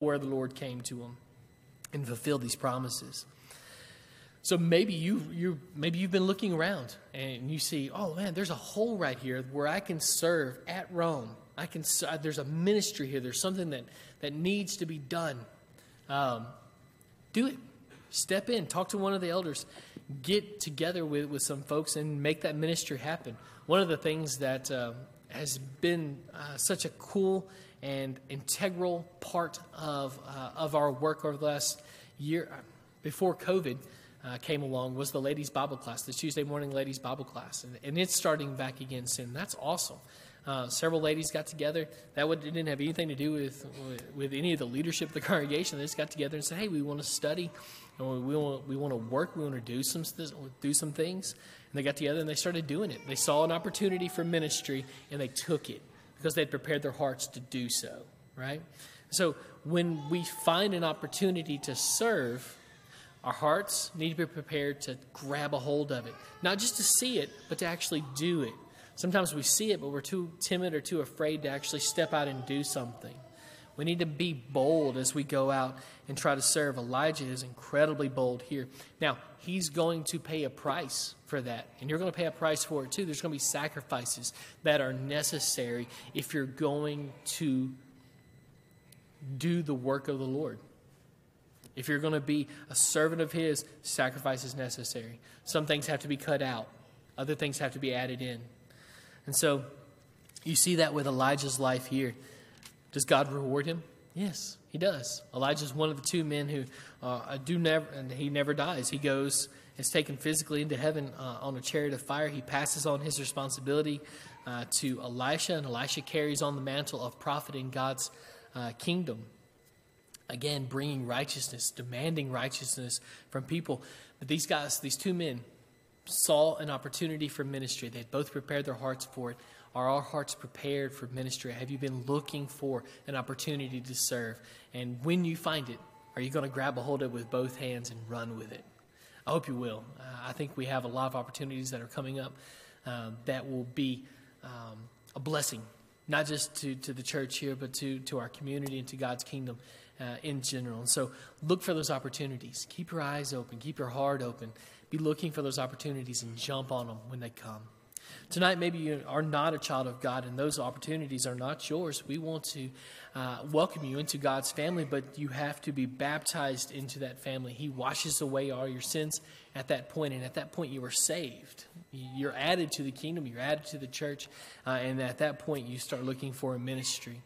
where the Lord came to him and fulfilled these promises. So maybe you you maybe you've been looking around and you see, oh man, there's a hole right here where I can serve at Rome. I can there's a ministry here. There's something that that needs to be done. Um, do it. Step in. Talk to one of the elders. Get together with with some folks and make that ministry happen. One of the things that uh, has been uh, such a cool and integral part of uh, of our work over the last year before COVID uh, came along was the ladies' Bible class, the Tuesday morning ladies' Bible class, and, and it's starting back again soon. That's awesome. Uh, several ladies got together. That would, didn't have anything to do with, with, with any of the leadership of the congregation. They just got together and said, "Hey, we want to study, and we want we want to work. We want to do some do some things." And they got together and they started doing it. They saw an opportunity for ministry and they took it because they had prepared their hearts to do so. Right. So when we find an opportunity to serve, our hearts need to be prepared to grab a hold of it, not just to see it, but to actually do it. Sometimes we see it, but we're too timid or too afraid to actually step out and do something. We need to be bold as we go out and try to serve. Elijah is incredibly bold here. Now, he's going to pay a price for that, and you're going to pay a price for it too. There's going to be sacrifices that are necessary if you're going to do the work of the Lord. If you're going to be a servant of His, sacrifice is necessary. Some things have to be cut out, other things have to be added in. And so you see that with Elijah's life here. Does God reward him? Yes, he does. Elijah is one of the two men who uh, do never, and he never dies. He goes, is taken physically into heaven uh, on a chariot of fire. He passes on his responsibility uh, to Elisha, and Elisha carries on the mantle of prophet in God's uh, kingdom again, bringing righteousness, demanding righteousness from people. But these guys, these two men, saw an opportunity for ministry. They both prepared their hearts for it. Are our hearts prepared for ministry? Have you been looking for an opportunity to serve? And when you find it, are you going to grab a hold of it with both hands and run with it? I hope you will. Uh, I think we have a lot of opportunities that are coming up um, that will be um, a blessing, not just to, to the church here, but to, to our community and to God's kingdom uh, in general. And so look for those opportunities. Keep your eyes open, keep your heart open. Be looking for those opportunities and jump on them when they come. Tonight, maybe you are not a child of God and those opportunities are not yours. We want to uh, welcome you into God's family, but you have to be baptized into that family. He washes away all your sins at that point, and at that point, you are saved. You're added to the kingdom, you're added to the church, uh, and at that point, you start looking for a ministry.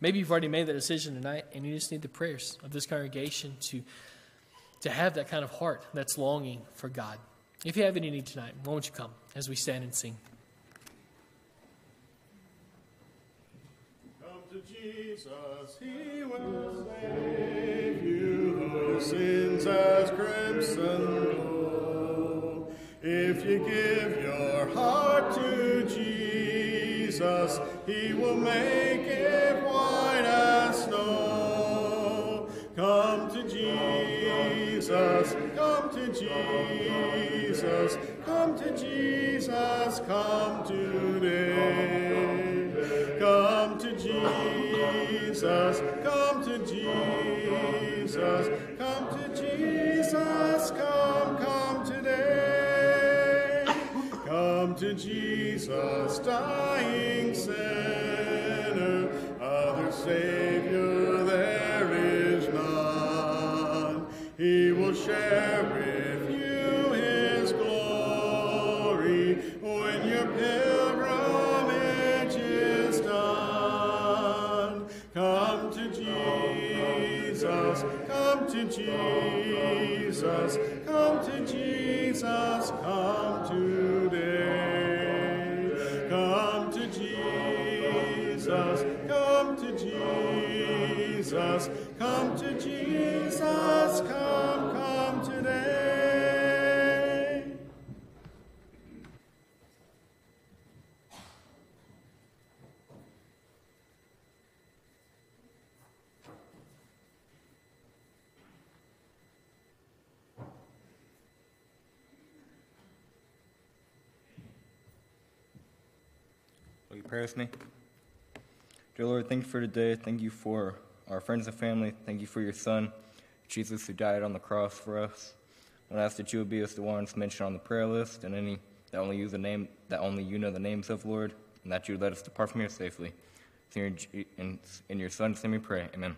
Maybe you've already made that decision tonight and you just need the prayers of this congregation to, to have that kind of heart that's longing for God. If you have any need tonight, why don't you come as we stand and sing? Come to Jesus, He will save you. Sins as crimson glow. If you give your heart to Jesus, He will make it white as Jesus, come to Jesus, come to Jesus, come today. Come to Jesus, come to Jesus, come to Jesus, come, come today. Come to Jesus, dying sinner, other Savior there is none. He will share with you His glory when your pilgrimage is done. Come to Jesus, come to Jesus, come to Jesus, come today. Come to Jesus, come to Jesus, come to Jesus, pray with me? Dear Lord, thank you for today. Thank you for our friends and family. Thank you for your Son, Jesus, who died on the cross for us. I ask that you would be with the ones mentioned on the prayer list and any that only use the name that only you know the names of, Lord, and that you would let us depart from here safely. In your, in, in your Son's name we pray. Amen.